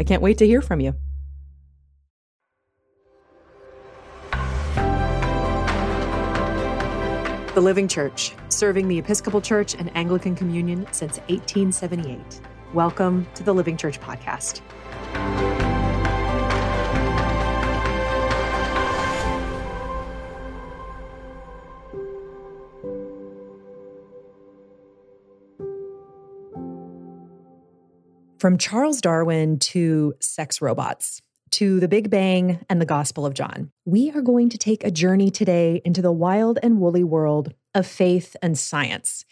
I can't wait to hear from you. The Living Church, serving the Episcopal Church and Anglican Communion since 1878. Welcome to the Living Church Podcast. From Charles Darwin to sex robots to the Big Bang and the Gospel of John, we are going to take a journey today into the wild and woolly world of faith and science.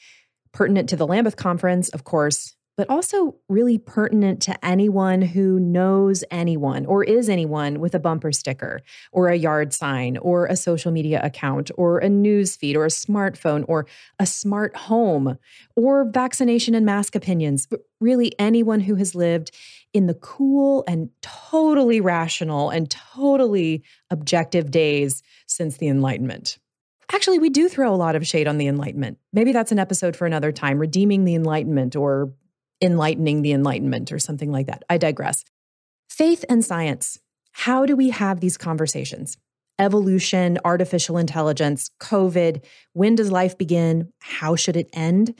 Pertinent to the Lambeth Conference, of course, but also really pertinent to anyone who knows anyone or is anyone with a bumper sticker or a yard sign or a social media account or a news feed or a smartphone or a smart home or vaccination and mask opinions. Really, anyone who has lived in the cool and totally rational and totally objective days since the Enlightenment. Actually, we do throw a lot of shade on the Enlightenment. Maybe that's an episode for another time, redeeming the Enlightenment or enlightening the Enlightenment or something like that. I digress. Faith and science. How do we have these conversations? Evolution, artificial intelligence, COVID. When does life begin? How should it end?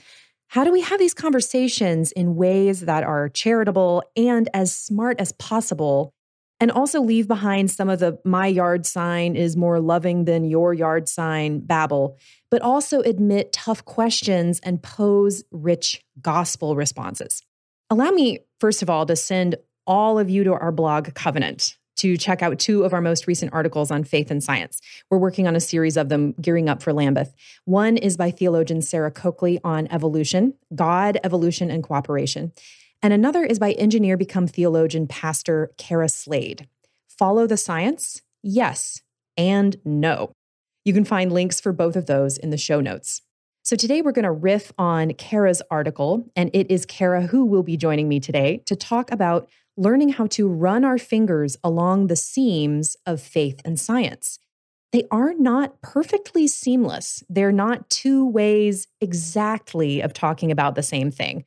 How do we have these conversations in ways that are charitable and as smart as possible and also leave behind some of the my yard sign is more loving than your yard sign babble, but also admit tough questions and pose rich gospel responses. Allow me, first of all, to send all of you to our blog Covenant to check out two of our most recent articles on faith and science. We're working on a series of them gearing up for Lambeth. One is by theologian Sarah Coakley on evolution, God, evolution, and cooperation and another is by engineer become theologian pastor Kara Slade. Follow the science? Yes and no. You can find links for both of those in the show notes. So today we're going to riff on Kara's article, and it is Kara who will be joining me today to talk about learning how to run our fingers along the seams of faith and science. They are not perfectly seamless. They're not two ways exactly of talking about the same thing.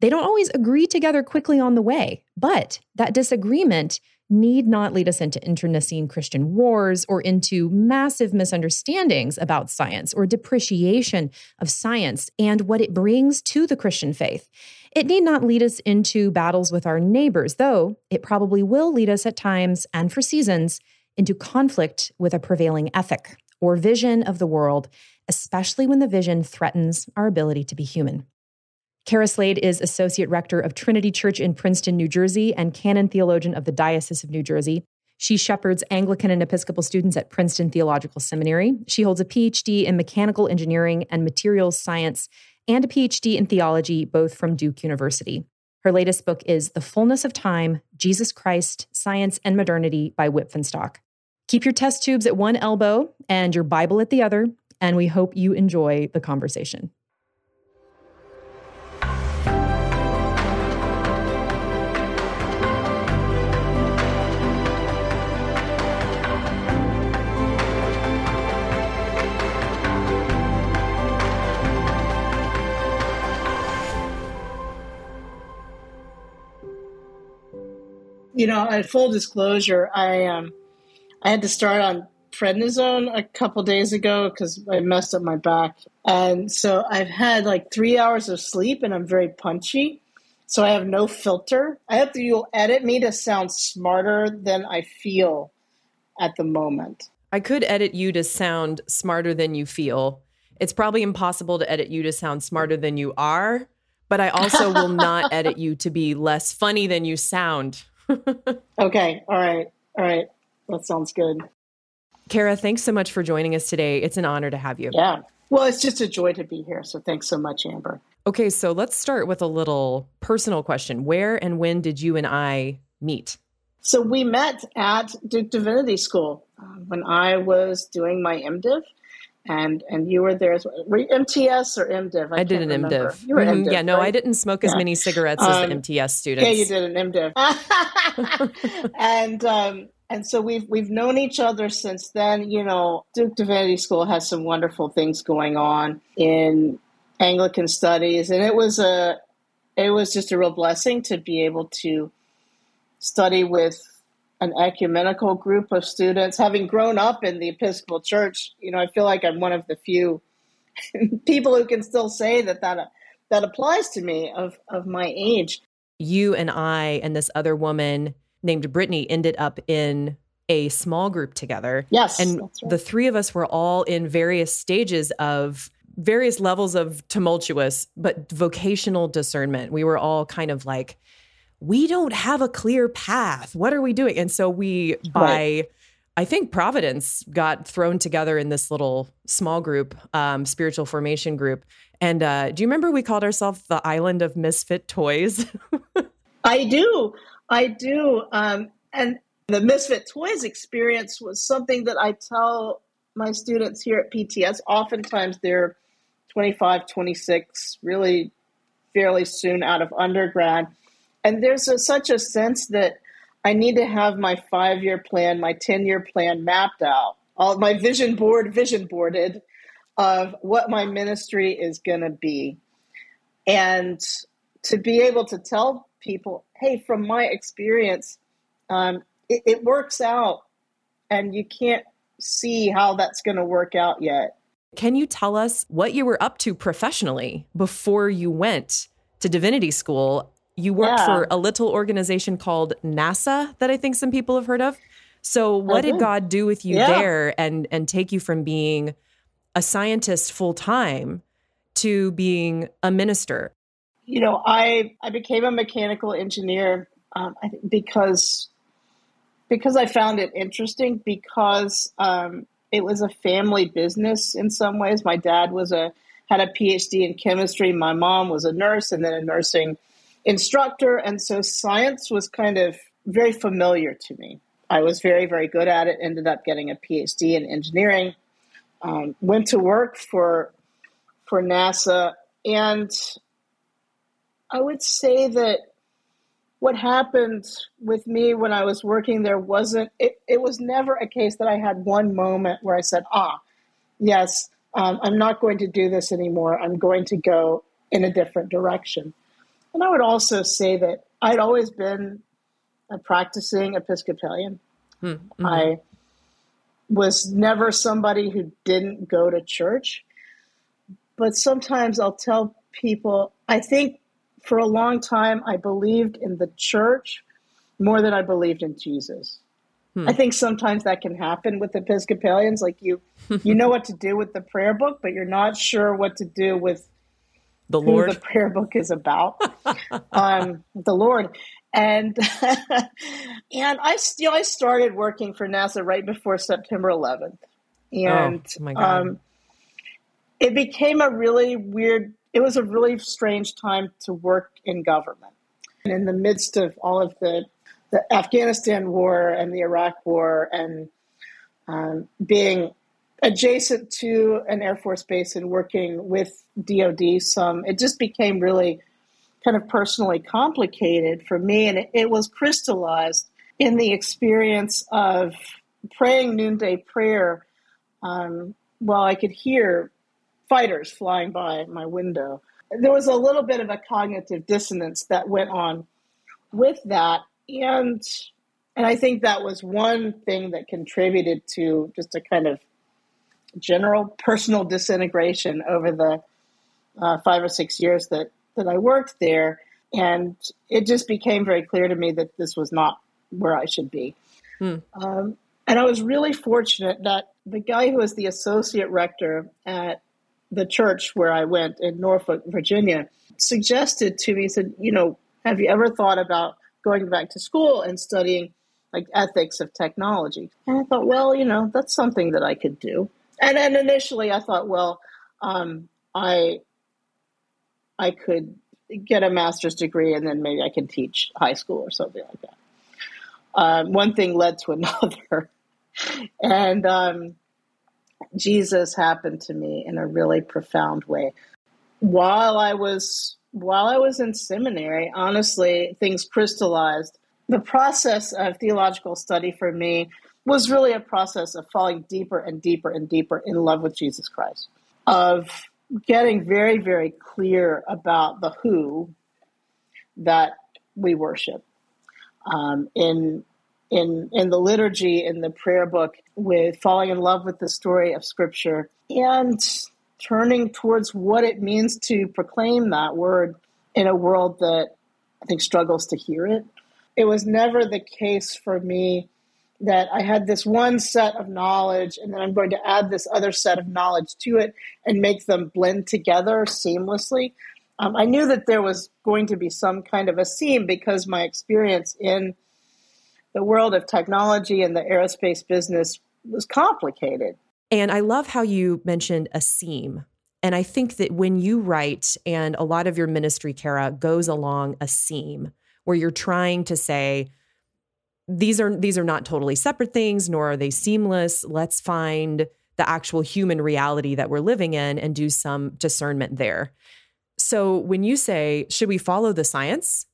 They don't always agree together quickly on the way, but that disagreement need not lead us into internecine Christian wars or into massive misunderstandings about science or depreciation of science and what it brings to the Christian faith. It need not lead us into battles with our neighbors, though it probably will lead us at times and for seasons into conflict with a prevailing ethic or vision of the world, especially when the vision threatens our ability to be human. Kara Slade is Associate Rector of Trinity Church in Princeton, New Jersey, and Canon Theologian of the Diocese of New Jersey. She shepherds Anglican and Episcopal students at Princeton Theological Seminary. She holds a PhD in mechanical engineering and materials science and a PhD in theology, both from Duke University. Her latest book is The Fullness of Time Jesus Christ, Science and Modernity by Wipf and Stock. Keep your test tubes at one elbow and your Bible at the other, and we hope you enjoy the conversation. You know, at full disclosure, I um, I had to start on prednisone a couple days ago because I messed up my back, and so I've had like three hours of sleep, and I'm very punchy. So I have no filter. I hope that you'll edit me to sound smarter than I feel at the moment. I could edit you to sound smarter than you feel. It's probably impossible to edit you to sound smarter than you are, but I also will not edit you to be less funny than you sound. okay. All right. All right. That sounds good. Kara, thanks so much for joining us today. It's an honor to have you. Yeah. Well, it's just a joy to be here. So thanks so much, Amber. Okay. So let's start with a little personal question. Where and when did you and I meet? So we met at Duke Divinity School uh, when I was doing my MDiv and and you were there as well. Were you MTS or MDiv? I, I did an remember. MDiv. You were mm-hmm. MDiv, Yeah, no, right? I didn't smoke as yeah. many cigarettes um, as the MTS students. Yeah, you did an MDiv. and um, and so we've we've known each other since then. You know, Duke Divinity School has some wonderful things going on in Anglican studies, and it was a it was just a real blessing to be able to study with an ecumenical group of students. Having grown up in the Episcopal Church, you know, I feel like I'm one of the few people who can still say that that that applies to me of of my age. You and I and this other woman named Brittany ended up in a small group together. Yes, and right. the three of us were all in various stages of various levels of tumultuous but vocational discernment. We were all kind of like we don't have a clear path. What are we doing? And so we, by, right. I think Providence got thrown together in this little small group, um, spiritual formation group. And uh, do you remember we called ourselves the Island of Misfit Toys? I do. I do. Um, and the Misfit Toys experience was something that I tell my students here at PTS. Oftentimes they're 25, 26, really fairly soon out of undergrad and there's a, such a sense that I need to have my five year plan, my 10 year plan mapped out, all my vision board, vision boarded of what my ministry is going to be. And to be able to tell people, hey, from my experience, um, it, it works out, and you can't see how that's going to work out yet. Can you tell us what you were up to professionally before you went to divinity school you worked yeah. for a little organization called NASA that I think some people have heard of. So what did God do with you yeah. there and and take you from being a scientist full time to being a minister? You know, I I became a mechanical engineer um, I think because because I found it interesting because um, it was a family business in some ways. My dad was a had a PhD in chemistry. My mom was a nurse and then a nursing instructor. And so science was kind of very familiar to me. I was very, very good at it, ended up getting a PhD in engineering, um, went to work for, for NASA. And I would say that what happened with me when I was working there wasn't, it, it was never a case that I had one moment where I said, ah, yes, um, I'm not going to do this anymore. I'm going to go in a different direction. And I would also say that I'd always been a practicing Episcopalian. Hmm, mm-hmm. I was never somebody who didn't go to church. But sometimes I'll tell people, I think for a long time I believed in the church more than I believed in Jesus. Hmm. I think sometimes that can happen with Episcopalians. Like you, you know what to do with the prayer book, but you're not sure what to do with the Lord. the prayer book is about, um, the Lord. And and I still I started working for NASA right before September 11th, and oh, um, it became a really weird. It was a really strange time to work in government, and in the midst of all of the the Afghanistan war and the Iraq war and um, being adjacent to an Air Force base and working with DoD some, it just became really kind of personally complicated for me. And it, it was crystallized in the experience of praying noonday prayer um, while I could hear fighters flying by my window. There was a little bit of a cognitive dissonance that went on with that. And and I think that was one thing that contributed to just a kind of general personal disintegration over the uh, five or six years that, that I worked there. And it just became very clear to me that this was not where I should be. Hmm. Um, and I was really fortunate that the guy who was the associate rector at the church where I went in Norfolk, Virginia, suggested to me, said, You know, have you ever thought about going back to school and studying like ethics of technology? And I thought, well, you know, that's something that I could do. And then initially I thought, well, um, I I could get a master's degree and then maybe I can teach high school or something like that. Um, one thing led to another. and um, Jesus happened to me in a really profound way. While I was while I was in seminary, honestly, things crystallized. The process of theological study for me was really a process of falling deeper and deeper and deeper in love with Jesus Christ, of getting very, very clear about the who that we worship. Um, in in in the liturgy in the prayer book with falling in love with the story of scripture and turning towards what it means to proclaim that word in a world that I think struggles to hear it. It was never the case for me that I had this one set of knowledge and then I'm going to add this other set of knowledge to it and make them blend together seamlessly. Um, I knew that there was going to be some kind of a seam because my experience in the world of technology and the aerospace business was complicated. And I love how you mentioned a seam. And I think that when you write, and a lot of your ministry, Kara, goes along a seam where you're trying to say, these are these are not totally separate things, nor are they seamless. Let's find the actual human reality that we're living in and do some discernment there. So when you say, should we follow the science?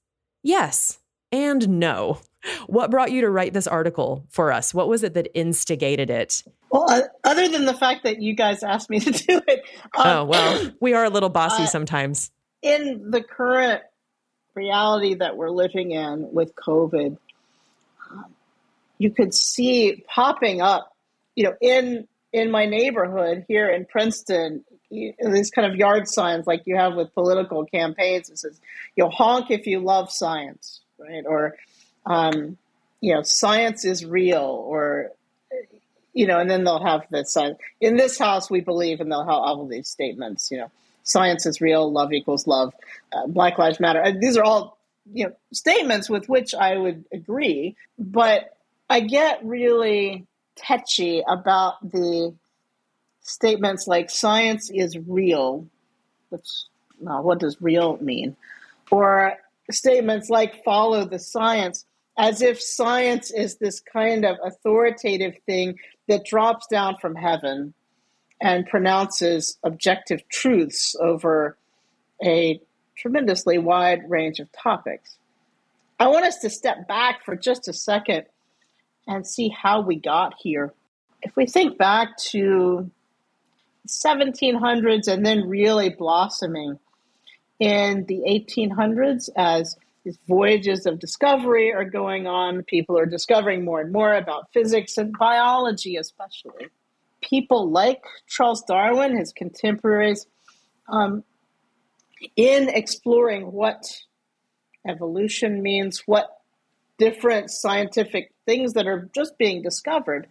Yes and no. What brought you to write this article for us? What was it that instigated it? Well, uh, other than the fact that you guys asked me to do it. Um, oh, well, we are a little bossy uh, sometimes. In the current reality that we're living in with COVID, you could see popping up, you know, in in my neighborhood here in Princeton, these kind of yard signs like you have with political campaigns. It says, "You'll honk if you love science," right? Or um, you know, science is real, or you know, and then they'll have this sign. In this house, we believe, and they'll have all of these statements. You know, science is real, love equals love, uh, Black Lives Matter. Uh, these are all you know statements with which I would agree, but I get really touchy about the statements like science is real, which well, what does real mean? Or statements like follow the science as if science is this kind of authoritative thing that drops down from heaven and pronounces objective truths over a tremendously wide range of topics. I want us to step back for just a second and see how we got here. If we think back to 1700s and then really blossoming in the 1800s as these voyages of discovery are going on. People are discovering more and more about physics and biology, especially. People like Charles Darwin, his contemporaries, um, in exploring what evolution means, what different scientific things that are just being discovered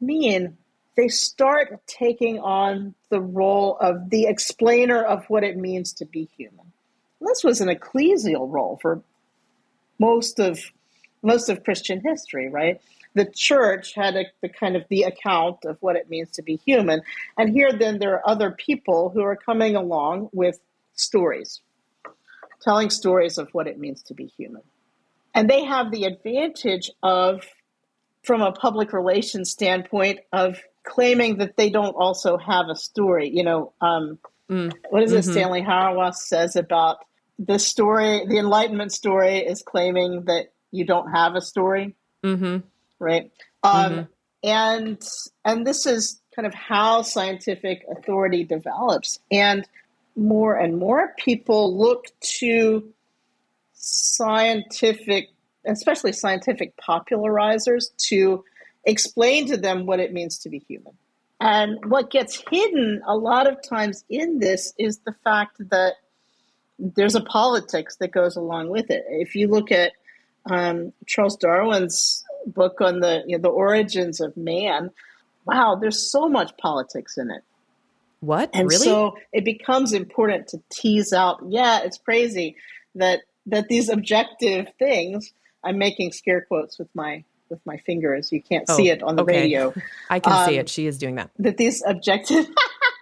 mean, they start taking on the role of the explainer of what it means to be human. This was an ecclesial role for most of most of Christian history, right? The church had a, the kind of the account of what it means to be human, and here then there are other people who are coming along with stories, telling stories of what it means to be human, and they have the advantage of, from a public relations standpoint, of claiming that they don't also have a story. You know, um, mm. what is it? Mm-hmm. Stanley Hauerwas says about the story, the Enlightenment story, is claiming that you don't have a story, mm-hmm. right? Um, mm-hmm. And and this is kind of how scientific authority develops, and more and more people look to scientific especially scientific popularizers, to explain to them what it means to be human. And what gets hidden a lot of times in this is the fact that there's a politics that goes along with it. If you look at um, Charles Darwin's book on the you know, the origins of man, wow, there's so much politics in it. What? And really? so it becomes important to tease out. Yeah, it's crazy that that these objective things. I'm making scare quotes with my with my fingers. You can't oh, see it on the okay. radio. I can um, see it. She is doing that. That these objective,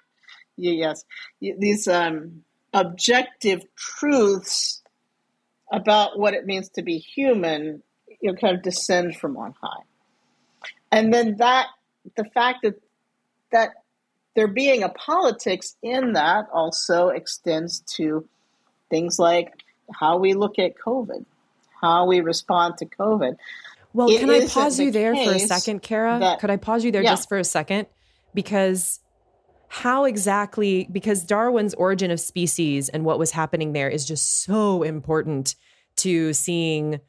yes, these um, objective truths about what it means to be human, you know, kind of descend from on high. And then that, the fact that that there being a politics in that also extends to things like how we look at COVID, how we respond to COVID. Well, it can I pause you there for a second, Kara? That, Could I pause you there yeah. just for a second? Because how exactly, because Darwin's origin of species and what was happening there is just so important to seeing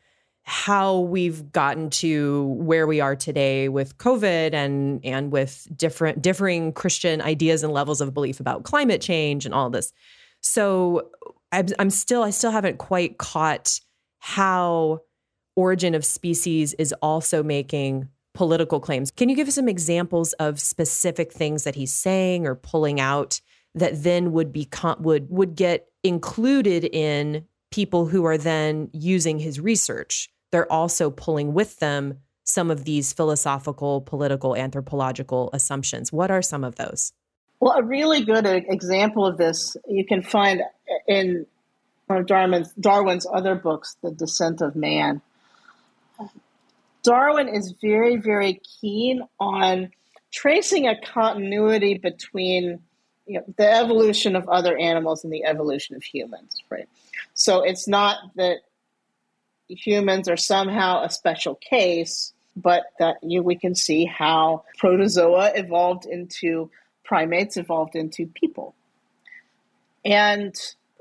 how we've gotten to where we are today with COVID and and with different differing Christian ideas and levels of belief about climate change and all this. So I'm, I'm still I still haven't quite caught how origin of species is also making political claims. Can you give us some examples of specific things that he's saying or pulling out that then would be would would get included in people who are then using his research? They're also pulling with them some of these philosophical, political, anthropological assumptions. What are some of those? Well, a really good example of this you can find in one of Darwin's, Darwin's other books, The Descent of Man. Darwin is very, very keen on tracing a continuity between you know, the evolution of other animals and the evolution of humans, right? So it's not that humans are somehow a special case, but that you we can see how protozoa evolved into primates, evolved into people. And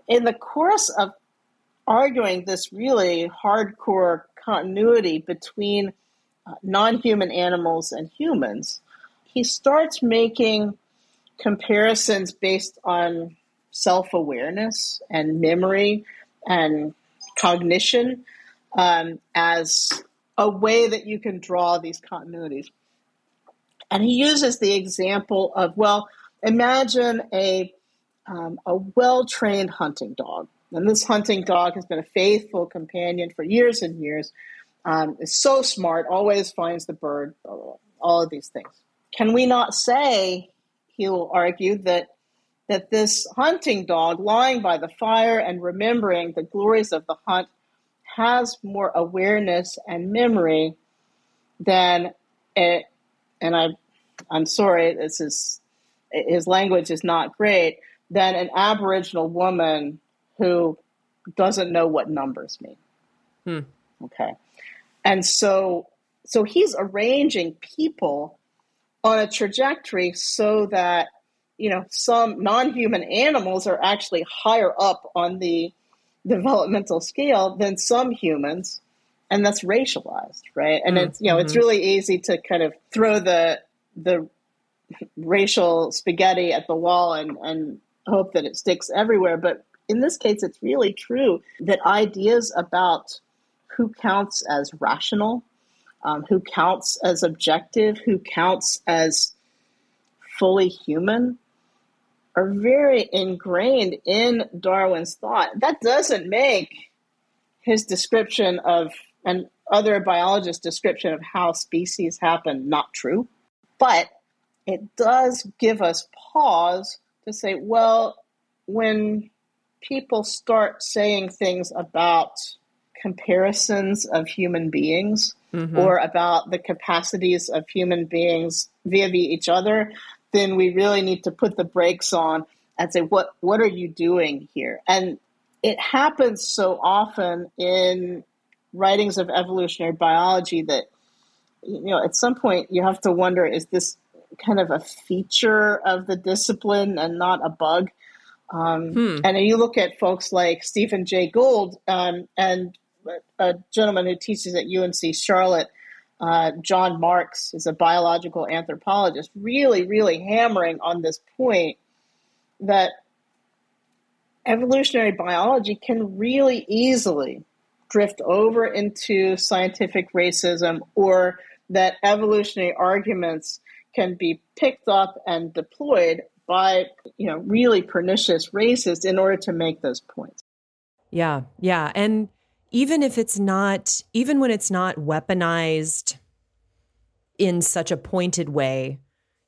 in the course of arguing this really hardcore continuity between uh, non human animals and humans, he starts making comparisons based on self awareness and memory and cognition um, as a way that you can draw these continuities. And he uses the example of well, imagine a, um, a well trained hunting dog. And this hunting dog has been a faithful companion for years and years. Um, is so smart, always finds the bird, all of these things. Can we not say, he'll argue, that that this hunting dog lying by the fire and remembering the glories of the hunt has more awareness and memory than it, and I, I'm sorry, this is his language is not great, than an Aboriginal woman who doesn't know what numbers mean. Hmm. Okay. And so so he's arranging people on a trajectory so that you know some non-human animals are actually higher up on the developmental scale than some humans and that's racialized right and mm it's you know mm-hmm. it's really easy to kind of throw the the racial spaghetti at the wall and and hope that it sticks everywhere but in this case, it's really true that ideas about who counts as rational, um, who counts as objective, who counts as fully human are very ingrained in Darwin's thought. That doesn't make his description of and other biologists' description of how species happen not true, but it does give us pause to say, well, when people start saying things about comparisons of human beings mm-hmm. or about the capacities of human beings via each other, then we really need to put the brakes on and say, what, what are you doing here? And it happens so often in writings of evolutionary biology that, you know, at some point you have to wonder is this kind of a feature of the discipline and not a bug? Um, hmm. And you look at folks like Stephen Jay Gould, um, and a gentleman who teaches at UNC Charlotte, uh, John Marks, is a biological anthropologist, really, really hammering on this point that evolutionary biology can really easily drift over into scientific racism or that evolutionary arguments can be picked up and deployed by you know really pernicious racists in order to make those points. Yeah yeah and even if it's not even when it's not weaponized in such a pointed way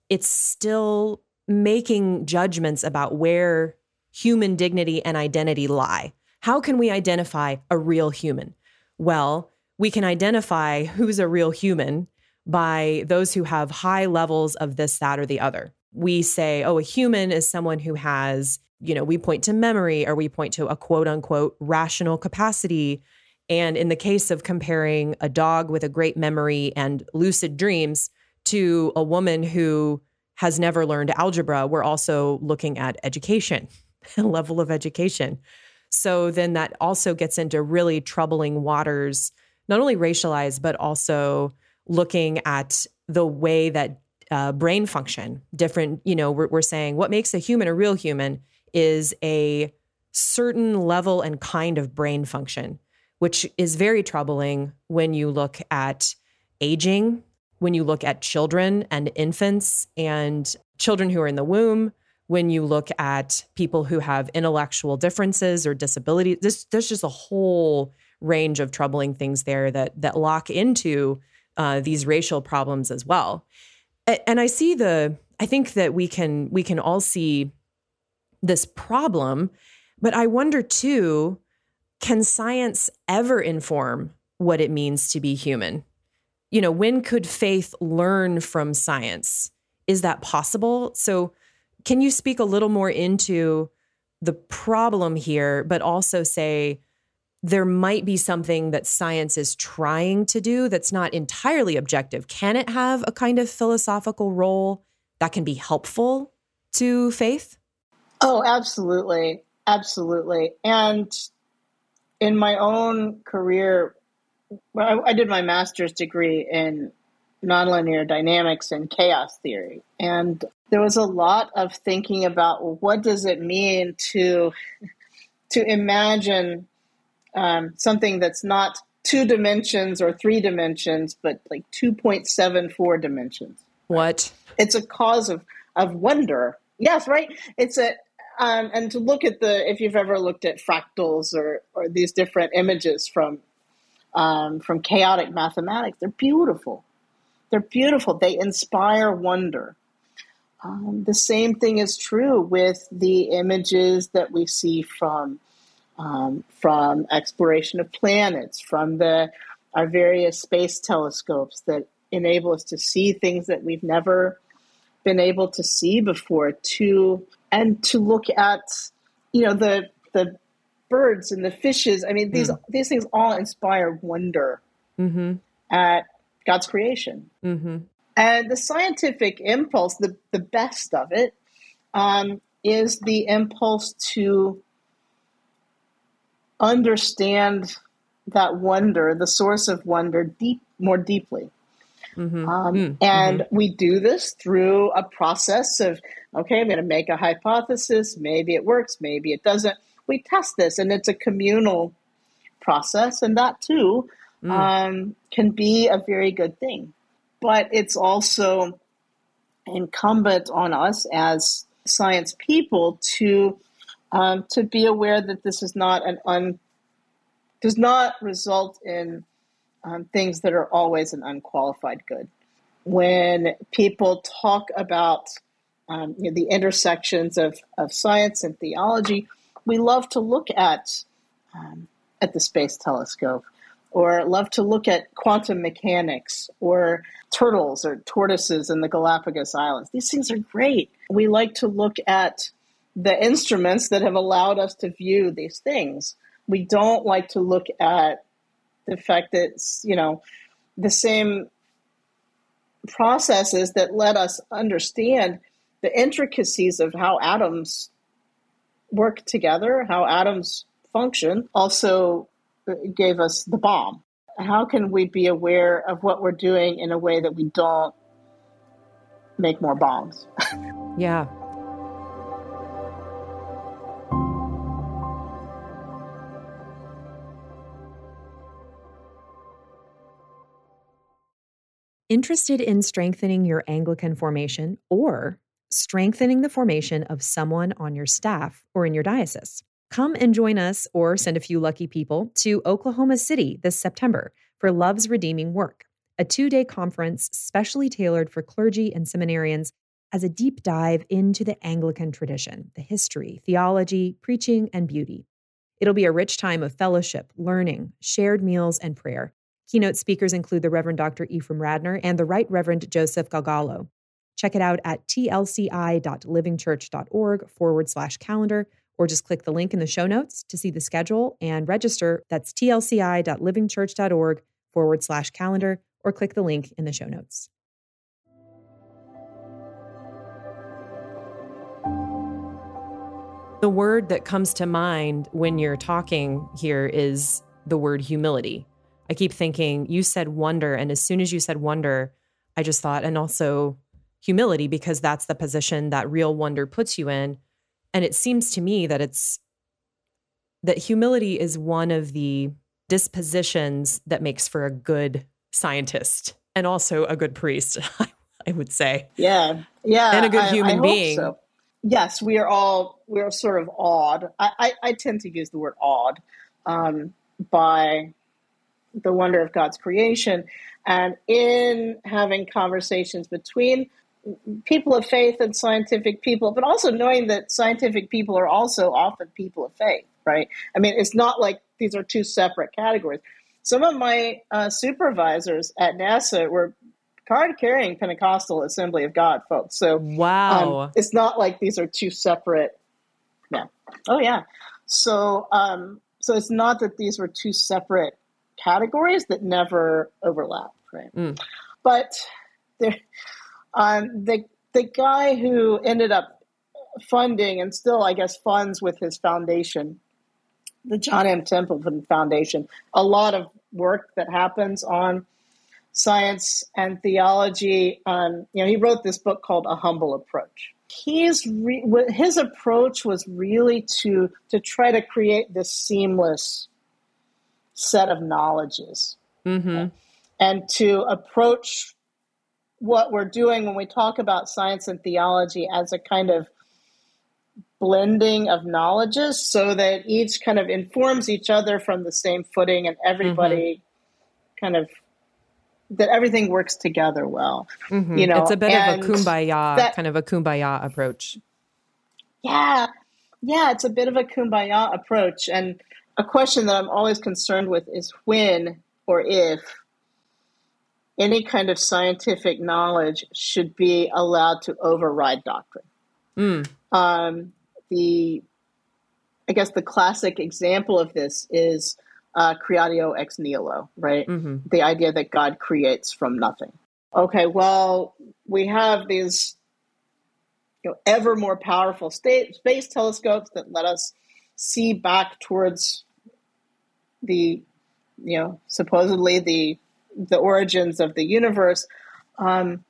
it's still making judgments about where human dignity and identity lie. How can we identify a real human? Well we can identify who's a real human by those who have high levels of this, that, or the other. We say, oh, a human is someone who has, you know, we point to memory or we point to a quote unquote rational capacity. And in the case of comparing a dog with a great memory and lucid dreams to a woman who has never learned algebra, we're also looking at education, level of education. So then that also gets into really troubling waters, not only racialized, but also looking at the way that uh, brain function, different, you know, we're, we're saying what makes a human a real human is a certain level and kind of brain function, which is very troubling when you look at aging, when you look at children and infants and children who are in the womb, when you look at people who have intellectual differences or disabilities. This, there's just a whole range of troubling things there that that lock into uh, these racial problems as well. And I see the, I think that we can we can all see this problem, but I wonder too, can science ever inform what it means to be human? You know, when could faith learn from science? Is that possible? So, can you speak a little more into the problem here, but also say, there might be something that science is trying to do that's not entirely objective. Can it have a kind of philosophical role that can be helpful to faith? Oh, absolutely. Absolutely. And in my own career, I, I did my master's degree in nonlinear dynamics and chaos theory. And there was a lot of thinking about what does it mean to to imagine um, something that's not two dimensions or three dimensions, but like 2.74 dimensions. What? It's a cause of, of wonder. Yes, right? It's a, um, and to look at the, if you've ever looked at fractals or, or these different images from, um, from chaotic mathematics, they're beautiful. They're beautiful. They inspire wonder. Um, the same thing is true with the images that we see from um, from exploration of planets, from the our various space telescopes that enable us to see things that we've never been able to see before. To and to look at, you know, the the birds and the fishes. I mean, these mm. these things all inspire wonder mm-hmm. at God's creation. Mm-hmm. And the scientific impulse, the the best of it, um, is the impulse to understand that wonder, the source of wonder, deep more deeply. Mm-hmm. Um, mm-hmm. And we do this through a process of okay, I'm going to make a hypothesis. Maybe it works, maybe it doesn't. We test this, and it's a communal process, and that too mm. um, can be a very good thing. But it's also incumbent on us as science people to um, to be aware that this is not an un does not result in um, things that are always an unqualified good. When people talk about um, you know, the intersections of, of science and theology, we love to look at um, at the space telescope, or love to look at quantum mechanics, or turtles or tortoises in the Galapagos Islands. These things are great. We like to look at the instruments that have allowed us to view these things. We don't like to look at the fact that you know, the same processes that let us understand the intricacies of how atoms work together, how atoms function, also uh, gave us the bomb. How can we be aware of what we're doing in a way that we don't make more bombs? yeah. Interested in strengthening your Anglican formation or strengthening the formation of someone on your staff or in your diocese? Come and join us or send a few lucky people to Oklahoma City this September for Love's Redeeming Work, a two day conference specially tailored for clergy and seminarians as a deep dive into the Anglican tradition, the history, theology, preaching, and beauty. It'll be a rich time of fellowship, learning, shared meals, and prayer. Keynote speakers include the Reverend Dr. Ephraim Radner and the Right Reverend Joseph Galgalo. Check it out at tlci.livingchurch.org forward slash calendar, or just click the link in the show notes to see the schedule and register. That's tlci.livingchurch.org forward slash calendar, or click the link in the show notes. The word that comes to mind when you're talking here is the word humility. I keep thinking, you said wonder. And as soon as you said wonder, I just thought, and also humility, because that's the position that real wonder puts you in. And it seems to me that it's that humility is one of the dispositions that makes for a good scientist and also a good priest, I would say. Yeah. Yeah. And a good human I being. So. Yes, we are all, we're sort of awed. I, I, I tend to use the word awed um, by the wonder of God's creation, and in having conversations between people of faith and scientific people, but also knowing that scientific people are also often people of faith, right? I mean, it's not like these are two separate categories. Some of my uh, supervisors at NASA were card carrying Pentecostal Assembly of God folks. So, wow. Um, it's not like these are two separate. Yeah. Oh, yeah. So, um, so it's not that these were two separate categories that never overlap, right? Mm. But there, um, the the guy who ended up funding and still, I guess, funds with his foundation, the John M. Templeton Foundation, a lot of work that happens on science and theology. Um, you know, he wrote this book called A Humble Approach. He's re- his approach was really to to try to create this seamless set of knowledges. Mm-hmm. And to approach what we're doing when we talk about science and theology as a kind of blending of knowledges so that each kind of informs each other from the same footing and everybody mm-hmm. kind of that everything works together well. Mm-hmm. You know, it's a bit of a kumbaya that, kind of a kumbaya approach. Yeah. Yeah, it's a bit of a kumbaya approach and a question that I'm always concerned with is when or if any kind of scientific knowledge should be allowed to override doctrine. Mm. Um, the, I guess, the classic example of this is uh, creatio ex nihilo, right? Mm-hmm. The idea that God creates from nothing. Okay, well, we have these you know, ever more powerful state, space telescopes that let us see back towards the you know supposedly the the origins of the universe. Um,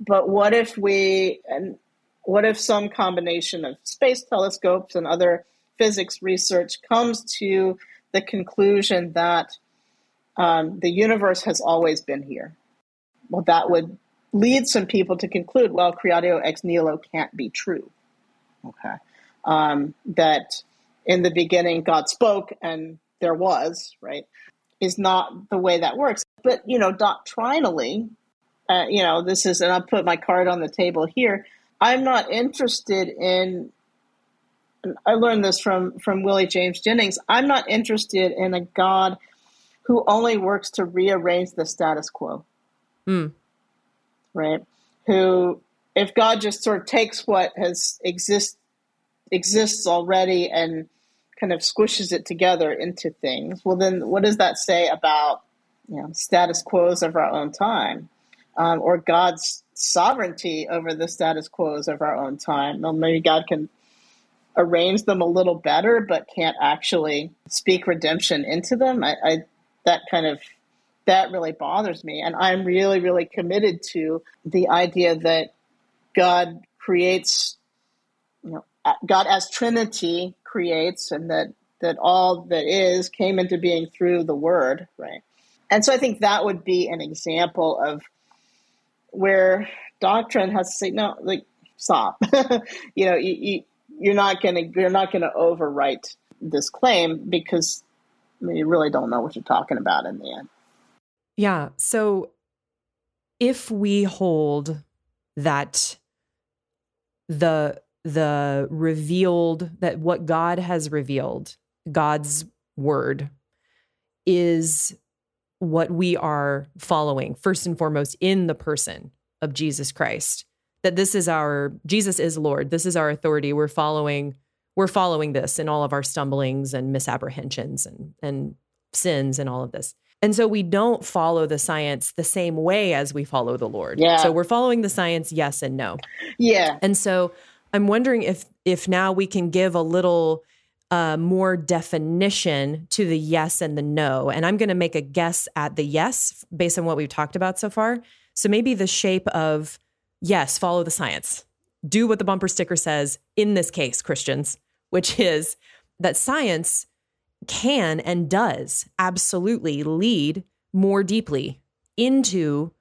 but what if we and what if some combination of space telescopes and other physics research comes to the conclusion that um, the universe has always been here? Well that would lead some people to conclude well creatio ex nihilo can't be true. Okay. Um, that in the beginning God spoke and there was, right, is not the way that works. But, you know, doctrinally, uh, you know, this is, and I'll put my card on the table here. I'm not interested in, I learned this from, from Willie James Jennings. I'm not interested in a God who only works to rearrange the status quo. Mm. Right? Who, if God just sort of takes what has exist exists already and kind of squishes it together into things, well, then what does that say about you know status quos of our own time, um, or God's sovereignty over the status quos of our own time? Well, maybe God can arrange them a little better, but can't actually speak redemption into them. I, I that kind of that really bothers me, and I'm really really committed to the idea that God creates, you know, God as Trinity creates, and that that all that is came into being through the Word, right? And so I think that would be an example of where doctrine has to say, no, like stop. you know, you, you, you're not gonna you're not gonna overwrite this claim because I mean, you really don't know what you're talking about in the end. Yeah. So if we hold that the the revealed that what God has revealed, God's word is what we are following first and foremost in the person of Jesus Christ. That this is our Jesus is Lord. This is our authority. We're following we're following this in all of our stumblings and misapprehensions and and sins and all of this. And so we don't follow the science the same way as we follow the Lord. Yeah. So we're following the science yes and no. Yeah. And so I'm wondering if if now we can give a little uh, more definition to the yes and the no. And I'm going to make a guess at the yes based on what we've talked about so far. So maybe the shape of yes, follow the science. Do what the bumper sticker says in this case, Christians, which is that science can and does absolutely lead more deeply into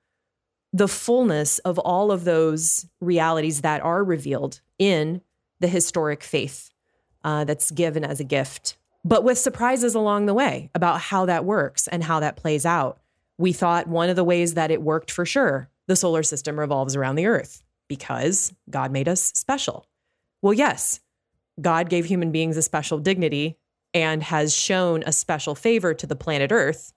the fullness of all of those realities that are revealed in the historic faith uh, that's given as a gift, but with surprises along the way about how that works and how that plays out. We thought one of the ways that it worked for sure, the solar system revolves around the earth because God made us special. Well, yes, God gave human beings a special dignity and has shown a special favor to the planet Earth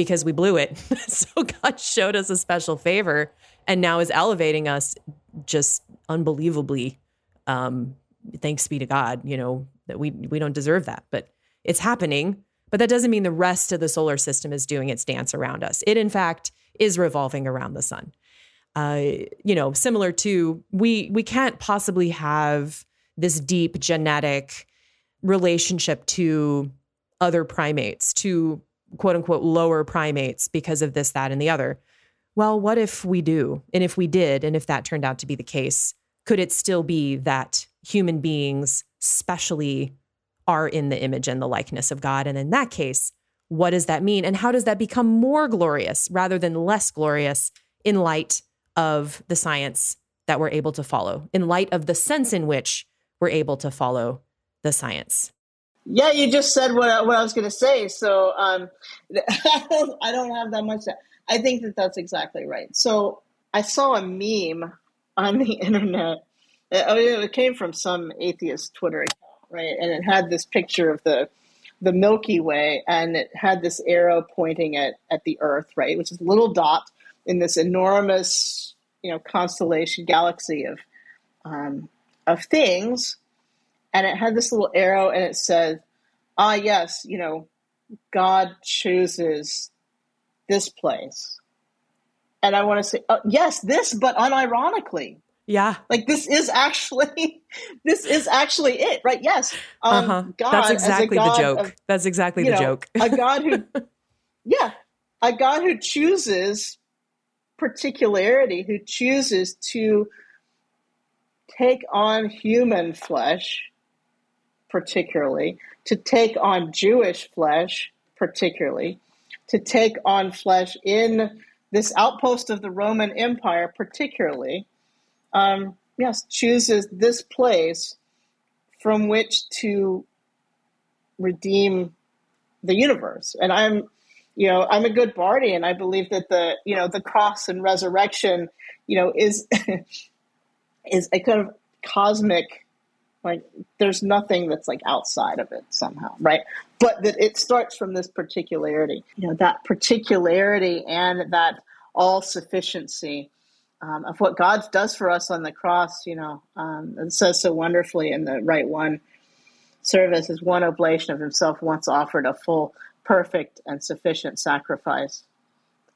because we blew it. so God showed us a special favor and now is elevating us just unbelievably um, thanks be to God, you know, that we we don't deserve that, but it's happening. But that doesn't mean the rest of the solar system is doing its dance around us. It, in fact, is revolving around the sun. Uh, you know, similar to we we can't possibly have this deep genetic relationship to other primates, to quote unquote lower primates because of this, that, and the other. Well, what if we do? And if we did, and if that turned out to be the case, could it still be that human beings, specially, are in the image and the likeness of God? And in that case, what does that mean? And how does that become more glorious rather than less glorious in light of the science that we're able to follow, in light of the sense in which we're able to follow the science? Yeah, you just said what I, what I was going to say. So um, I don't have that much. To, I think that that's exactly right. So I saw a meme on the internet. Oh, it came from some atheist Twitter account, right? And it had this picture of the the Milky Way, and it had this arrow pointing at at the Earth, right, which is a little dot in this enormous, you know, constellation galaxy of um, of things. And it had this little arrow, and it said, "Ah, yes, you know, God chooses this place." and I want to say, uh, yes, this, but unironically. Yeah. Like this is actually, this is actually it, right? Yes. Um, uh-huh. God That's exactly the joke. Of, That's exactly the know, joke. a God who, yeah, a God who chooses particularity, who chooses to take on human flesh, particularly, to take on Jewish flesh, particularly, to take on flesh in this outpost of the Roman Empire, particularly, um, yes, chooses this place from which to redeem the universe. And I'm, you know, I'm a good Bardi, and I believe that the, you know, the cross and resurrection, you know, is is a kind of cosmic like there's nothing that's like outside of it somehow Rite? But that it starts from this particularity. You know that particularity and that all sufficiency um, of what god does for us on the cross you know um, it says so wonderfully in the right One service is one oblation of himself once offered a full perfect and sufficient sacrifice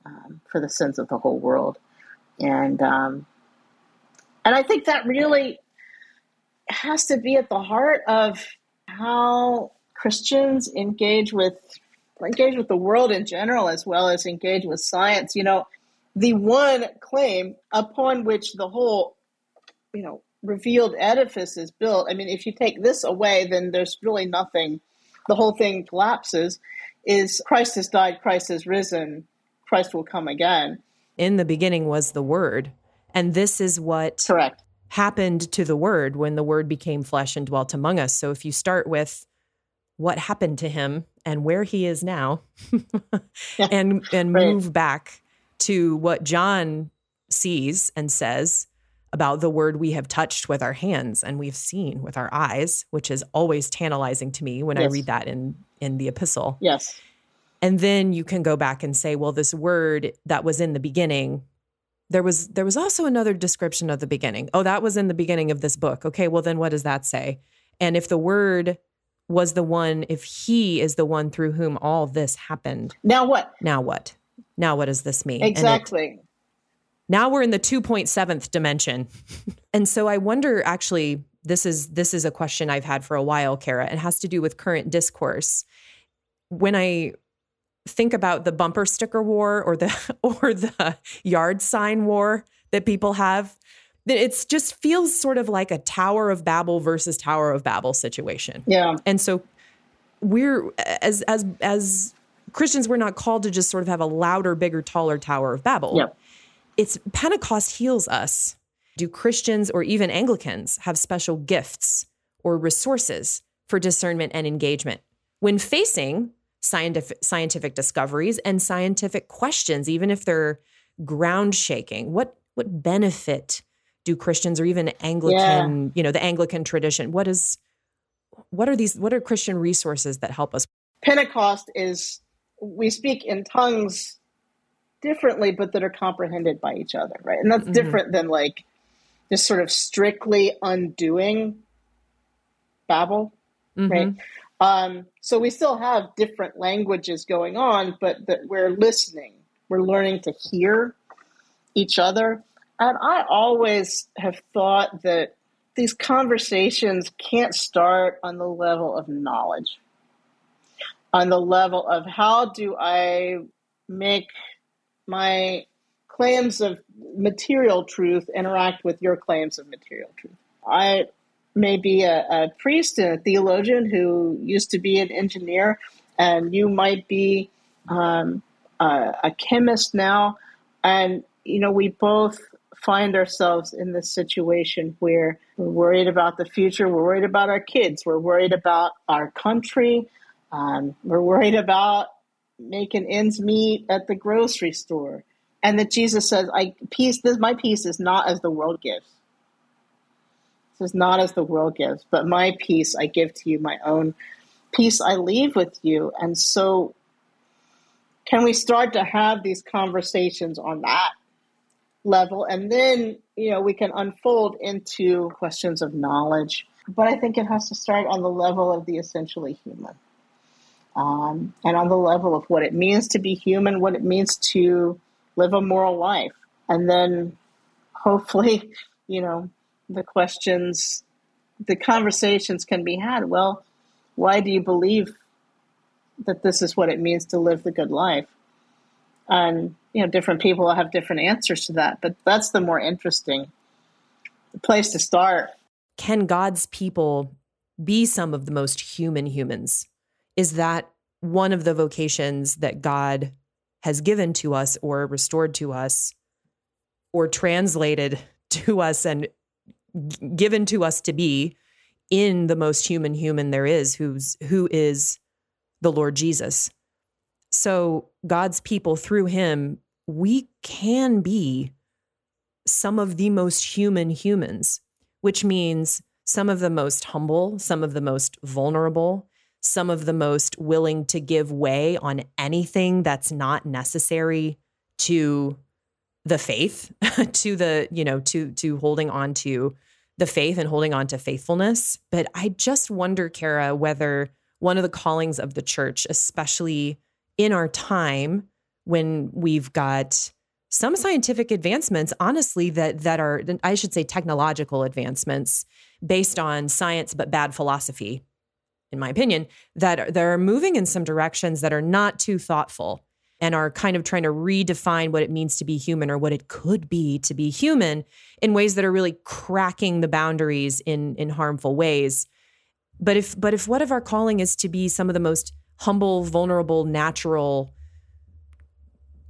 um, for the sins of the whole world. And um, and i think that really has to be at the heart of how Christians engage with engage with the world in general as well as engage with science. You know, the one claim upon which the whole, you know, revealed edifice is built. I mean, if you take this away, then there's really nothing. The whole thing collapses. Is Christ has died, Christ has risen, Christ will come again. In the beginning was the Word, and this is what correct happened to the Word when the Word became flesh and dwelt among us. So if you start with what happened to him and where he is now, and and right. move back to what John sees and says about the word we have touched with our hands and we've seen with our eyes, which is always tantalizing to me when yes. I read that in in the epistle. Yes. And then you can go back and say, well, this word that was in the beginning, there was there was also another description of the beginning. Oh, that was in the beginning of this book. Okay, well then what does that say? And if the word was the one, if he is the one through whom all this happened. Now what? Now what? Now what does this mean? Exactly. It, now we're in the 2.7th dimension. and so I wonder actually this is this is a question I've had for a while, Kara. It has to do with current discourse. When I think about the bumper sticker war or the or the yard sign war that people have, it just feels sort of like a Tower of Babel versus Tower of Babel situation. Yeah. And so we're as as as Christians, we're not called to just sort of have a louder, bigger, taller Tower of Babel. Yeah. It's Pentecost heals us. Do Christians or even Anglicans have special gifts or resources for discernment and engagement when facing scientific scientific discoveries and scientific questions, even if they're ground shaking? What what benefit do Christians or even Anglican, yeah. you know, the Anglican tradition, what is what are these what are Christian resources that help us? Pentecost is we speak in tongues differently but that are comprehended by each other, right? And that's mm-hmm. different than like just sort of strictly undoing Babel, mm-hmm. right? Um, so we still have different languages going on, but that we're listening. We're learning to hear each other. And I always have thought that these conversations can't start on the level of knowledge, on the level of how do I make my claims of material truth interact with your claims of material truth. I may be a, a priest a theologian who used to be an engineer, and you might be um, a, a chemist now. And, you know, we both find ourselves in this situation where we're worried about the future, we're worried about our kids, we're worried about our country, um, we're worried about making ends meet at the grocery store. And that Jesus says, I peace this my peace is not as the world gives. This is not as the world gives, but my peace I give to you, my own peace I leave with you. And so can we start to have these conversations on that level? And then you know we can unfold into questions of knowledge. But i think it has to start on the level of the essentially human. Um, and on the level of what it means to be human what it means to live a moral life. And then hopefully you know the questions the conversations can be had. Well why do you believe that this is what it means to live the good life? And you know different people have different answers to that but that's the more interesting place to start. Can god's people be some of the most human humans? Is that one of the vocations that god has given to us or restored to us or translated to us and given to us to be in the most human human there is who's who is the lord jesus. So God's people through him, we can be some of the most human humans, which means some of the most humble, some of the most vulnerable, some of the most willing to give way on anything that's not necessary to the faith, to the, you know, to to holding on to the faith and holding on to faithfulness. But I just wonder, Kara, whether one of the callings of the church, especially in our time when we've got some scientific advancements, honestly, that that are I should say technological advancements based on science but bad philosophy, in my opinion, that that are moving in some directions that are not too thoughtful and are kind of trying to redefine what it means to be human or what it could be to be human in ways that are really cracking the boundaries in in harmful ways. But if but if what if our calling is to be some of the most humble, vulnerable, natural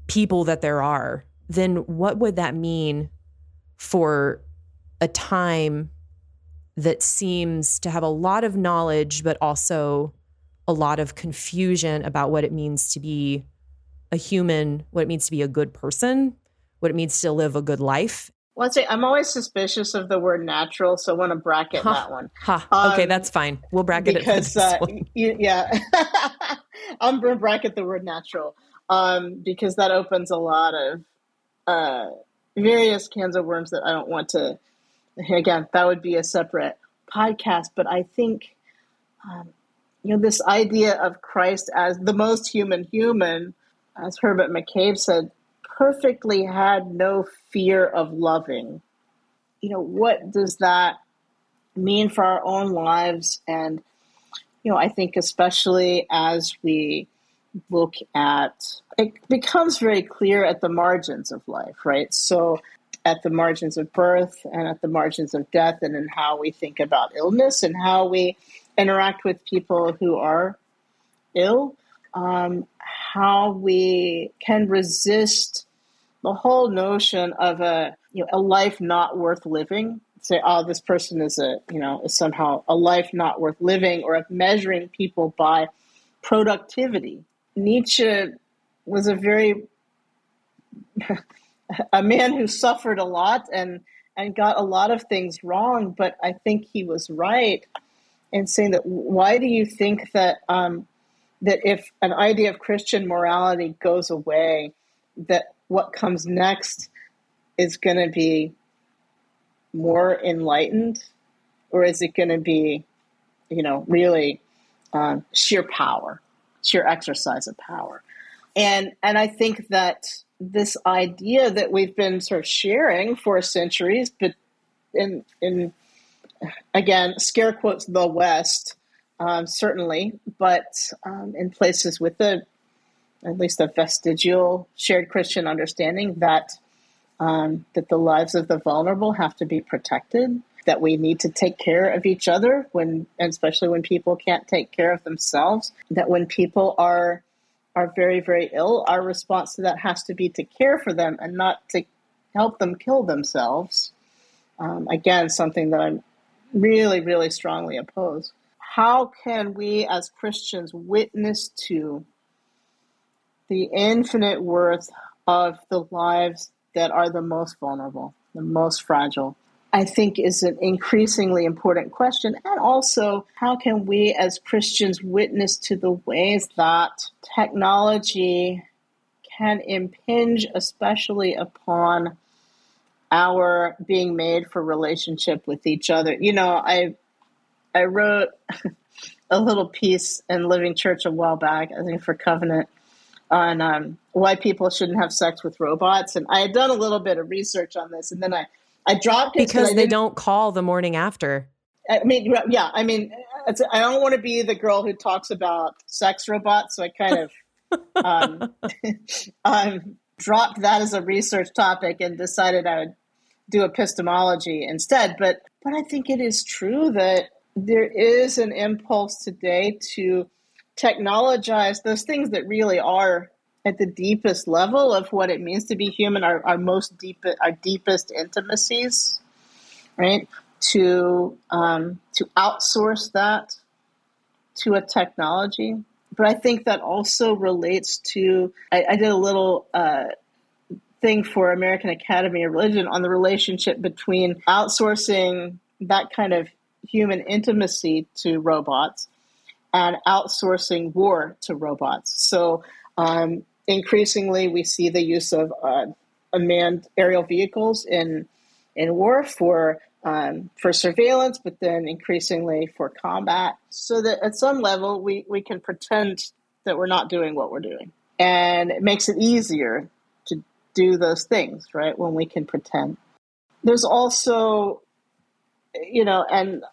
people that there are, then what would that mean for a time that seems to have a lot of knowledge, but also a lot of confusion about what it means to be a human, what it means to be a good person, what it means to live a good life. Well, I'd say I'm always suspicious of the word natural, so I want to bracket huh. that one. Huh. Um, okay, that's fine. We'll bracket because, it. Uh, yeah, I'm going to bracket the word natural um, because that opens a lot of uh, various cans of worms that I don't want to. Again, that would be a separate podcast, but I think um, you know this idea of Christ as the most human human, as Herbert McCabe said, perfectly had no fear of loving. You know what does that mean for our own lives? And you know, I think especially as we look at it becomes very clear at the margins of life, right? So at the margins of birth and at the margins of death and in how we think about illness and how we interact with people who are ill, um, how we can resist the whole notion of a you know a life not worth living. Say, oh, this person is a you know is somehow a life not worth living, or of measuring people by productivity Nietzsche was a very a man who suffered a lot and and got a lot of things wrong, but I think he was right in saying that. Why do you think that um, that if an idea of Christian morality goes away, that what comes next is going to be more enlightened, or is it going to be, you know, really um, sheer power? sheer exercise of power. And and I think that this idea that we've been sort of sharing for centuries, but in in again scare quotes the West um, certainly, but um, in places with the at least a vestigial shared Christian understanding that um, that the lives of the vulnerable have to be protected, that we need to take care of each other when, especially when people can't take care of themselves, that when people are are very very ill, our response to that has to be to care for them and not to help them kill themselves. Um, again, something that I'm really really strongly oppose. How can we as Christians witness to the infinite worth of the lives that are the most vulnerable, the most fragile, I think is an increasingly important question. And also, how can we as Christians witness to the ways that technology can impinge, especially upon our being made for relationship with each other? You know, I I wrote a little piece in Living Church a while back, I think for Covenant, on um, why people shouldn't have sex with robots. And I had done a little bit of research on this, and then I I dropped it because they don't call the morning after. I mean, yeah, I mean, I don't want to be the girl who talks about sex robots, so I kind of um, um, dropped that as a research topic and decided I would do epistemology instead. But but I think it is true that there is an impulse today to technologize those things that really are at the deepest level of what it means to be human, our, our most deep, our deepest intimacies, right? To um, to outsource that to a technology, but I think that also relates to. I, I did a little uh, thing for American Academy of Religion on the relationship between outsourcing that kind of human intimacy to robots and outsourcing war to robots. So um, increasingly we see the use of uh, unmanned aerial vehicles in in war for um, for surveillance, but then increasingly for combat, so that at some level we, we can pretend that we're not doing what we're doing, and it makes it easier to do those things, right? When we can pretend. There's also, you know, and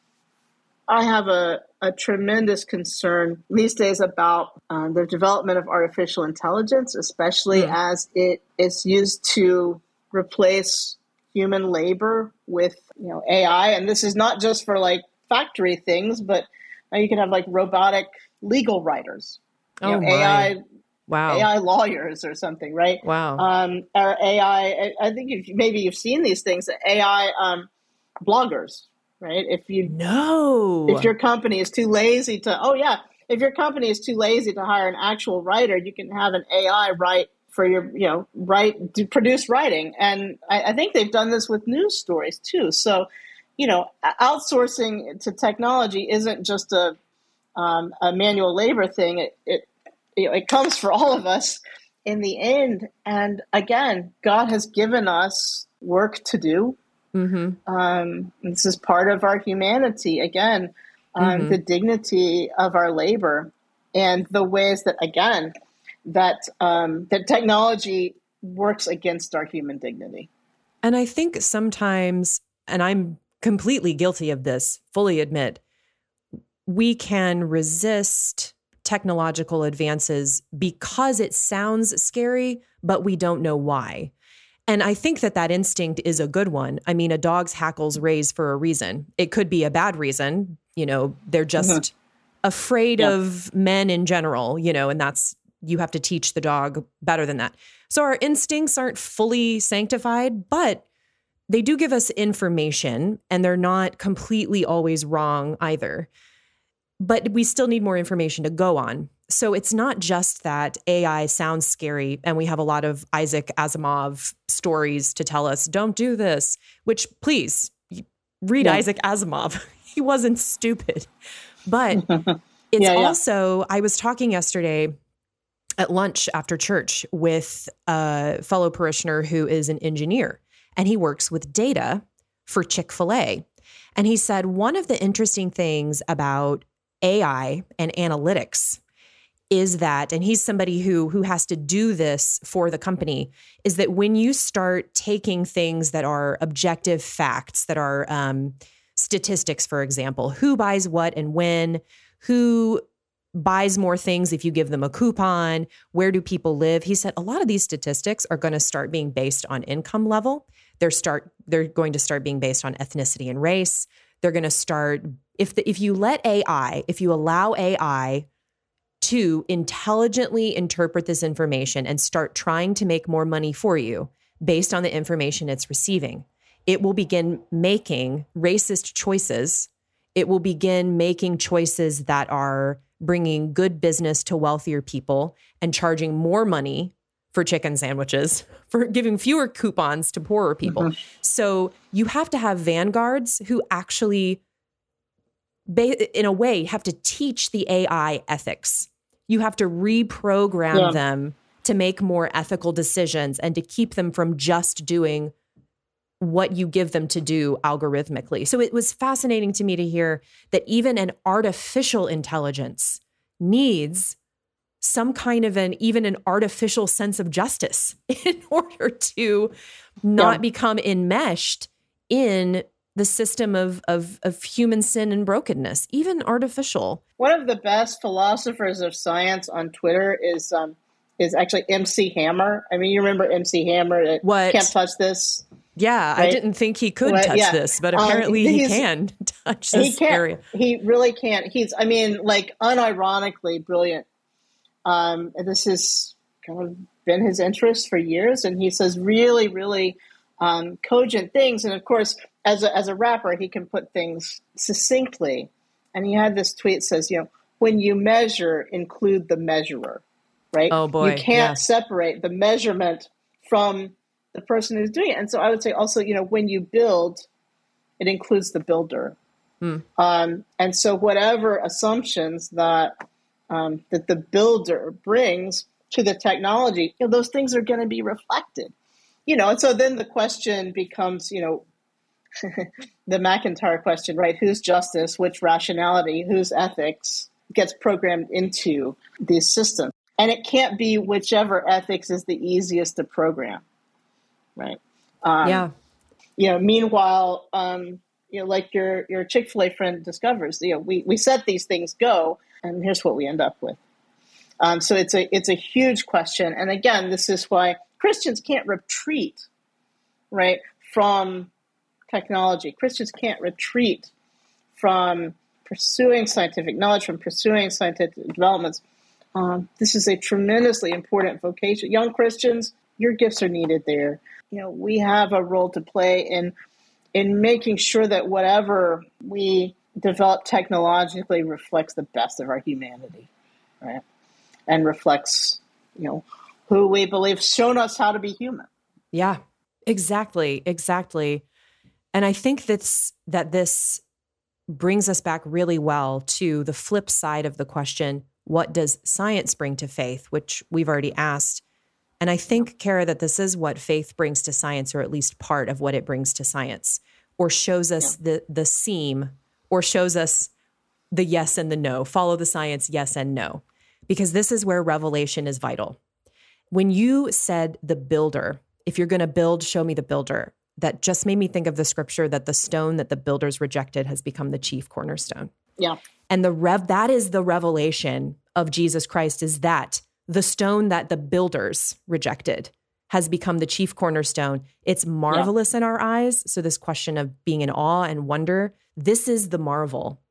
I have a, a tremendous concern these days about um, the development of artificial intelligence, especially mm. as it is used to replace human labor with you know AI. And this is not just for like factory things, but you can have like robotic legal writers, oh know, AI Wow. AI lawyers or something, right? Wow. Um, or AI, I think if, maybe you've seen these things, AI um, bloggers, right? If you no, if your company is too lazy to, oh yeah, if your company is too lazy to hire an actual writer, you can have an AI write for your, you know, write to produce writing, and I, I think they've done this with news stories too. So, you know, outsourcing to technology isn't just a um, a manual labor thing. It, it you know, it comes for all of us in the end. And again, God has given us work to do. Mm-hmm. Um, this is part of our humanity. Again, um, mm-hmm. the dignity of our labor and the ways that, again, that um, that technology works against our human dignity. And I think sometimes, and I'm completely guilty of this, fully admit, we can resist technological advances because it sounds scary, but we don't know why. And I think that that instinct is a good one. I mean, a dog's hackles raise for a reason. It could be a bad reason. You know, they're just mm-hmm. afraid yeah. of men in general, you know, and that's, you have to teach the dog better than that. So our instincts aren't fully sanctified, but they do give us information and they're not completely always wrong either but we still need more information to go on. So it's not just that AI sounds scary and we have a lot of Isaac Asimov stories to tell us, don't do this, which please read yeah. Isaac Asimov. he wasn't stupid. But it's yeah, yeah. also, I was talking yesterday at lunch after church with a fellow parishioner who is an engineer and he works with data for Chick fil A. And he said one of the interesting things about AI and analytics is that and he's somebody who who has to do this for the company is that when you start taking things that are objective facts that are um, statistics for example who buys what and when who buys more things if you give them a coupon where do people live? He said a lot of these statistics are going to start being based on income level. They're start they're going to start being based on ethnicity and race. They're going to start if the, if you let AI, if you allow AI to intelligently interpret this information and start trying to make more money for you based on the information it's receiving, it will begin making racist choices. It will begin making choices that are bringing good business to wealthier people and charging more money for chicken sandwiches, for giving fewer coupons to poorer people. Mm-hmm. So you have to have vanguards who actually, in a way, have to teach the AI ethics. You have to reprogram yeah. them to make more ethical decisions and to keep them from just doing what you give them to do algorithmically. So it was fascinating to me to hear that even an artificial intelligence needs some kind of an even an artificial sense of justice in order to not yeah. become enmeshed in the system of, of of human sin and brokenness, even artificial. One of the best philosophers of science on Twitter is um, is actually MC Hammer. I mean, you remember MC Hammer? What can't touch this. Yeah, right? I didn't think he could touch yeah. this, but um, apparently um, he can touch this he can, area. He really can't. He's, I mean, like unironically brilliant um, this has kind of been his interest for years, and he says really, really um, cogent things. And of course, as a, as a rapper, he can put things succinctly. And he had this tweet says, you know, when you measure, include the measurer, right? Oh boy, you can't separate the measurement from the person who's doing it. And so I would say also, you know, when you build, it includes the builder. Hmm. Um, and so whatever assumptions that um, that the builder brings to the technology, you know, those things are going to be reflected. You know, and so then the question becomes, you know, the MacIntyre question, right? Whose justice, which rationality, whose ethics gets programmed into these systems? And it can't be whichever ethics is the easiest to program. right? Um, yeah. You know, meanwhile, um, you know, like your your Chick Fil A friend discovers, you know, we we set these things go, and here's what we end up with. Um, so it's a it's a huge question, and again, this is why Christians can't retreat, right, from technology. Christians can't retreat from pursuing scientific knowledge, from pursuing scientific developments. Um, this is a tremendously important vocation. Young Christians, your gifts are needed there. You know, we have a role to play in in making sure that whatever we develop technologically reflects the best of our humanity, right? And reflects, you know, who we believe shown us how to be human. Yeah, exactly, exactly. And I think that's that this brings us back really well to the flip side of the question what does science bring to faith, which we've already asked. And I think, Kara, that this is what faith brings to science, or at least part of what it brings to science, or shows us yeah. the the seam, or shows us the yes and the no. Follow the science, yes and no. Because this is where revelation is vital. When you said the builder, if you're going to build, show me the builder, that just made me think of the scripture that the stone that the builders rejected has become the chief cornerstone. Yeah. And the rev that is the revelation of Jesus Christ is that the stone that the builders rejected has become the chief cornerstone. It's marvelous yeah. in our eyes. So, this question of being in awe and wonder, this is the marvel.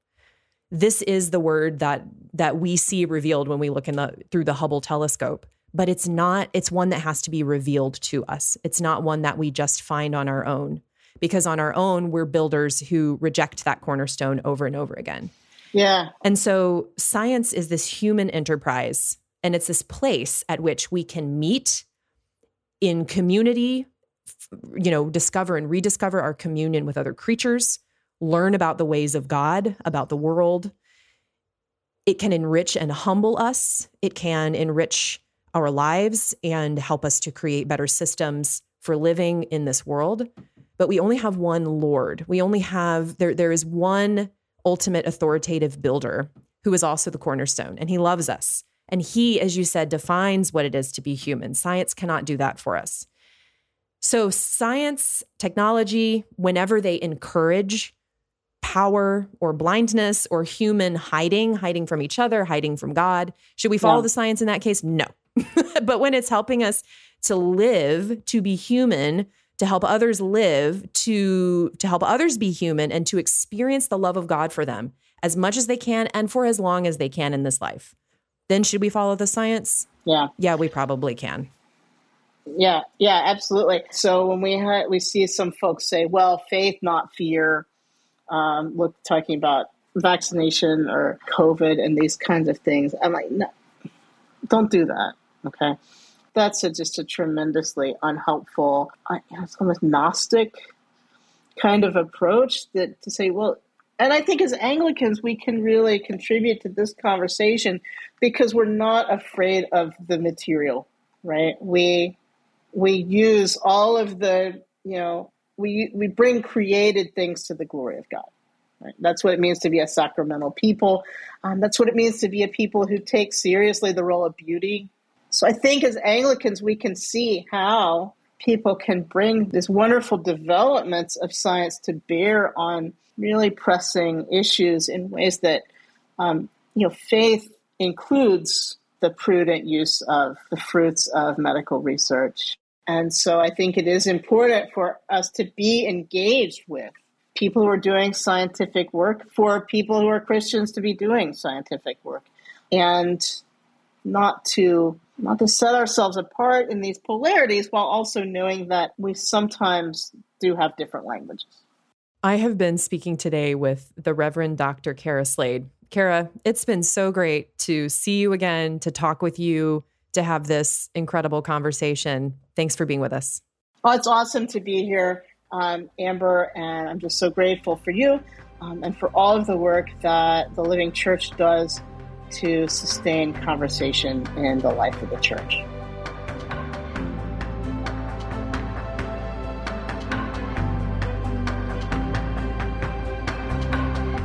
This is the word that that we see revealed when we look in the through the Hubble telescope. But it's not, it's one that has to be revealed to us. It's not one that we just find on our own. Because on our own, we're builders who reject that cornerstone over and over again. Yeah. And so science is this human enterprise, and it's this place at which we can meet in community, you know, discover and rediscover our communion with other creatures, learn about the ways of God, about the world. It can enrich and humble us. It can enrich our lives and help us to create better systems for living in this world. But we only have one Lord. We only have, there, there is one ultimate authoritative builder who is also the cornerstone, and he loves us. And he, as you said, defines what it is to be human. Science cannot do that for us. So, science, technology, whenever they encourage power or blindness or human hiding, hiding from each other, hiding from God, should we follow yeah. the science in that case? No. but when it's helping us to live, to be human, to help others live, to to help others be human and to experience the love of God for them as much as they can and for as long as they can in this life. Then should we follow the science? Yeah. Yeah, we probably can. Yeah, yeah, absolutely. So when we ha- we see some folks say, "Well, faith, not fear," um, look, talking about vaccination or COVID and these kinds of things, I'm like, no, don't do that. Okay that's a, just a tremendously unhelpful, it's almost Gnostic kind of approach that to say, well, and I think as Anglicans, we can really contribute to this conversation because we're not afraid of the material, right? We we use all of the, you know, we we bring created things to the glory of God. Right? That's what it means to be a sacramental people. Um, that's what it means to be a people who take seriously the role of beauty so I think as Anglicans, we can see how people can bring these wonderful developments of science to bear on really pressing issues in ways that, um, you know, faith includes the prudent use of the fruits of medical research. And so I think it is important for us to be engaged with people who are doing scientific work, for people who are Christians to be doing scientific work, and not to not to set ourselves apart in these polarities while also knowing that we sometimes do have different languages. I have been speaking today with the Reverend Dr. Kara Slade. Kara, it's been so great to see you again, to talk with you, to have this incredible conversation. Thanks for being with us. Oh, it's awesome to be here, um, Amber, and I'm just so grateful for you um, and for all of the work that the Living Church does to sustain conversation in the life of the church.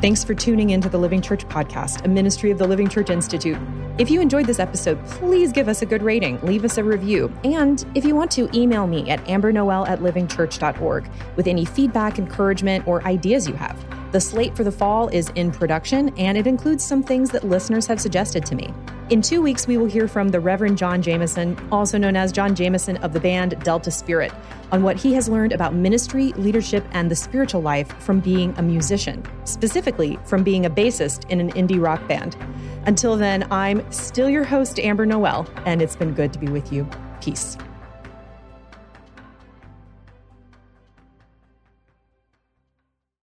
Thanks for tuning in to the Living Church podcast, a ministry of the Living Church Institute. If you enjoyed this episode, please give us a good rating, leave us a review, and if you want to, email me at ambernoel at livingchurch.org with any feedback, encouragement, or ideas you have. The slate for the fall is in production, and it includes some things that listeners have suggested to me. In two weeks, we will hear from the Reverend John Jameson, also known as John Jameson of the band Delta Spirit, on what he has learned about ministry, leadership, and the spiritual life from being a musician, specifically from being a bassist in an indie rock band. Until then, I'm still your host, Amber Noel, and it's been good to be with you. Peace.